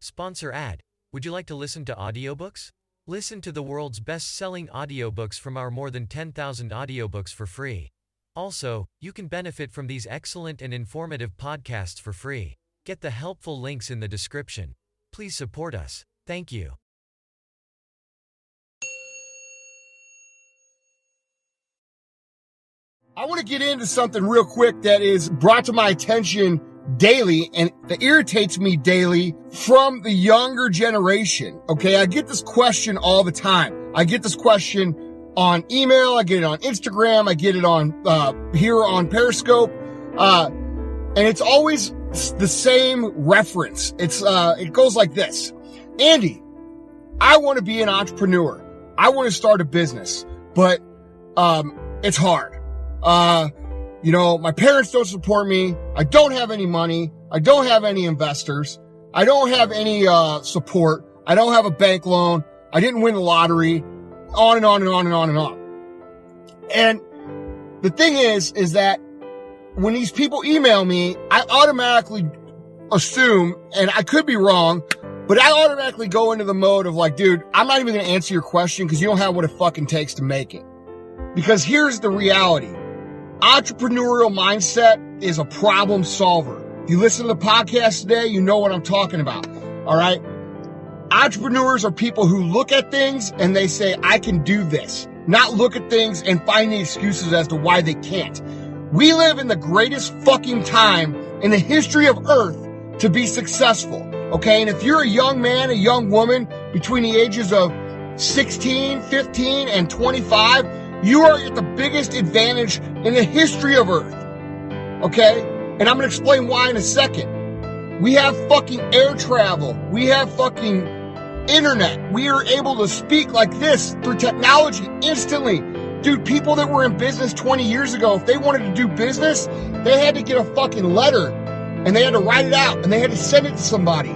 Sponsor ad. Would you like to listen to audiobooks? Listen to the world's best-selling audiobooks from our more than 10,000 audiobooks for free. Also, you can benefit from these excellent and informative podcasts for free. Get the helpful links in the description. Please support us. Thank you. I want to get into something real quick that is brought to my attention daily and that irritates me daily from the younger generation. Okay. I get this question all the time. I get this question on email. I get it on Instagram. I get it on, uh, here on Periscope. Uh, and it's always the same reference. It's, uh, it goes like this. Andy, I want to be an entrepreneur. I want to start a business, but, um, it's hard. Uh, you know, my parents don't support me. I don't have any money. I don't have any investors. I don't have any, uh, support. I don't have a bank loan. I didn't win the lottery. On and on and on and on and on. And the thing is, is that when these people email me, I automatically assume, and I could be wrong, but I automatically go into the mode of like, dude, I'm not even going to answer your question because you don't have what it fucking takes to make it. Because here's the reality. Entrepreneurial mindset is a problem solver. If you listen to the podcast today, you know what I'm talking about. All right. Entrepreneurs are people who look at things and they say, I can do this, not look at things and find the excuses as to why they can't. We live in the greatest fucking time in the history of earth to be successful. Okay. And if you're a young man, a young woman between the ages of 16, 15, and 25, you are at the biggest advantage in the history of Earth. Okay? And I'm going to explain why in a second. We have fucking air travel. We have fucking internet. We are able to speak like this through technology instantly. Dude, people that were in business 20 years ago, if they wanted to do business, they had to get a fucking letter and they had to write it out and they had to send it to somebody.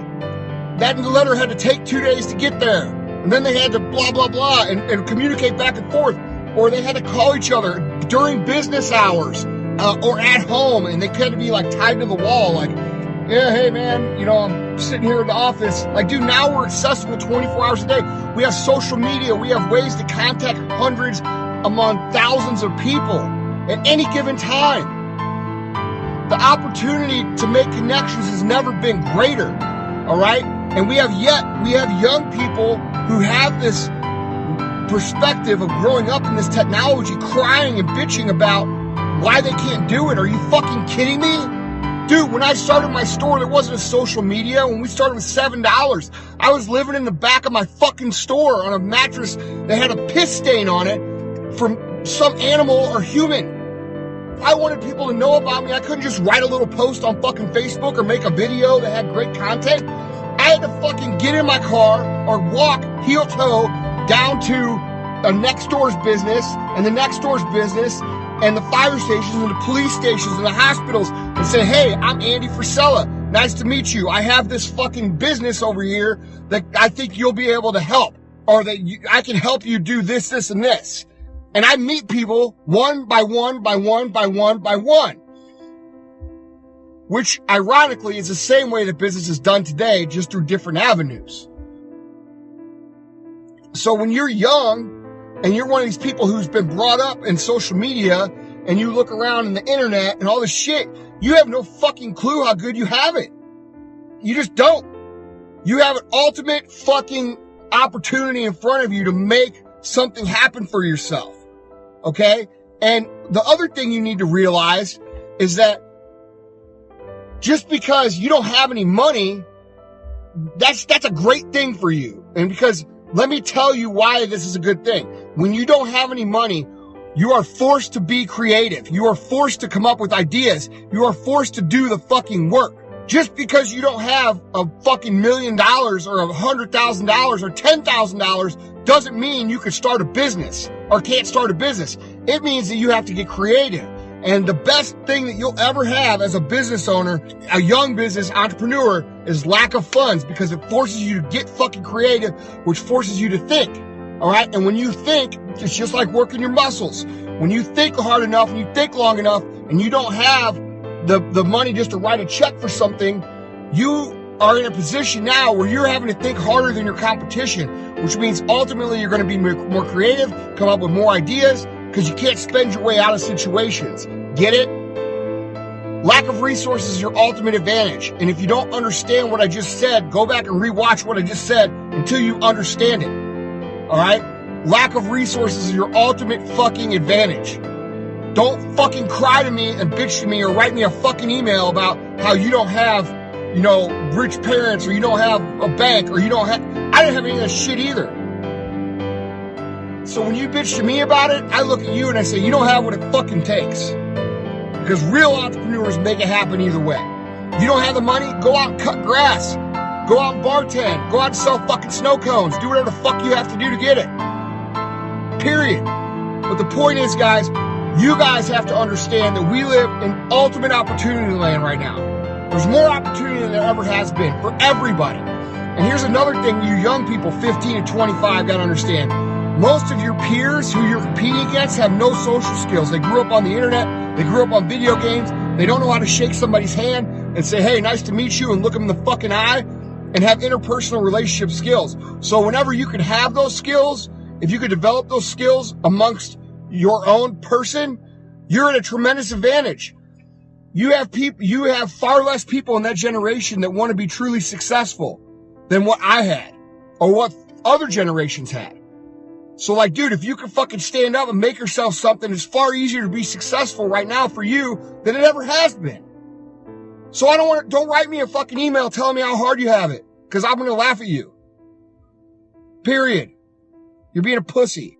That letter had to take two days to get there. And then they had to blah, blah, blah and, and communicate back and forth or they had to call each other during business hours uh, or at home and they to be like tied to the wall like yeah hey man you know i'm sitting here in the office. Like dude now we're accessible 24 hours a day. We have social media. We have ways to contact hundreds among thousands of people at any given time. The opportunity to make connections has never been greater all right? And we have yet we have young people who have this perspective of growing up in this technology crying and bitching about why they can't do it. Are you fucking kidding me? Dude, when I started my store, there wasn't a social media. When we started with $7, I was living in the back of my fucking store on a mattress that had a piss stain on it from some animal or human. I wanted people to know about me. I couldn't just write a little post on fucking Facebook or make a video that had great content. I had to fucking get in my car or walk heel toe down to a next door's business and the next door's business and the fire stations and the police stations and the hospitals and say, Hey, I'm Andy Frisella. Nice to meet you. I have this fucking business over here that I think you'll be able to help or that you, I can help you do this, this, and this. And I meet people one by one by one by one by one. Which ironically is the same way that business is done today, just through different avenues. So when you're young and you're one of these people who's been brought up in social media and you look around in the internet and all this shit, you have no fucking clue how good you have it. You just don't. You have an ultimate fucking opportunity in front of you to make something happen for yourself. Okay. And the other thing you need to realize is that just because you don't have any money, that's, that's a great thing for you. And because let me tell you why this is a good thing. When you don't have any money, you are forced to be creative. You are forced to come up with ideas. You are forced to do the fucking work. Just because you don't have a fucking million dollars or a hundred thousand dollars or ten thousand dollars doesn't mean you can start a business or can't start a business. It means that you have to get creative. And the best thing that you'll ever have as a business owner, a young business entrepreneur, is lack of funds because it forces you to get fucking creative, which forces you to think. All right. And when you think, it's just like working your muscles. When you think hard enough and you think long enough and you don't have the, the money just to write a check for something, you are in a position now where you're having to think harder than your competition, which means ultimately you're going to be more creative, come up with more ideas, because you can't spend your way out of situations. Get it? Lack of resources is your ultimate advantage. And if you don't understand what I just said, go back and rewatch what I just said until you understand it. All right? Lack of resources is your ultimate fucking advantage. Don't fucking cry to me and bitch to me or write me a fucking email about how you don't have, you know, rich parents or you don't have a bank or you don't have. I didn't have any of that shit either. So when you bitch to me about it, I look at you and I say, you don't have what it fucking takes. Because real entrepreneurs make it happen either way. You don't have the money, go out and cut grass. Go out and bartend. Go out and sell fucking snow cones. Do whatever the fuck you have to do to get it. Period. But the point is, guys, you guys have to understand that we live in ultimate opportunity land right now. There's more opportunity than there ever has been for everybody. And here's another thing you young people, 15 to 25, got to understand. Most of your peers who you're competing against have no social skills. They grew up on the internet. They grew up on video games. They don't know how to shake somebody's hand and say, hey, nice to meet you and look them in the fucking eye and have interpersonal relationship skills. So whenever you can have those skills, if you could develop those skills amongst your own person, you're at a tremendous advantage. You have people, you have far less people in that generation that want to be truly successful than what I had or what other generations had. So like, dude, if you can fucking stand up and make yourself something, it's far easier to be successful right now for you than it ever has been. So I don't want to, don't write me a fucking email telling me how hard you have it. Cause I'm going to laugh at you. Period. You're being a pussy.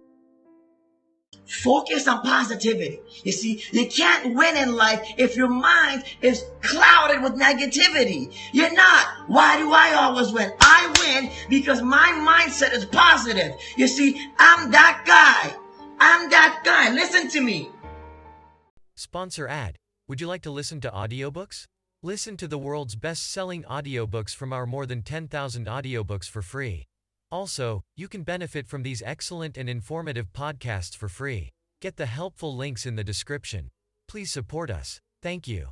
Focus on positivity. You see, you can't win in life if your mind is clouded with negativity. You're not. Why do I always win? I win because my mindset is positive. You see, I'm that guy. I'm that guy. Listen to me. Sponsor ad. Would you like to listen to audiobooks? Listen to the world's best-selling audiobooks from our more than 10,000 audiobooks for free. Also, you can benefit from these excellent and informative podcasts for free. Get the helpful links in the description. Please support us. Thank you.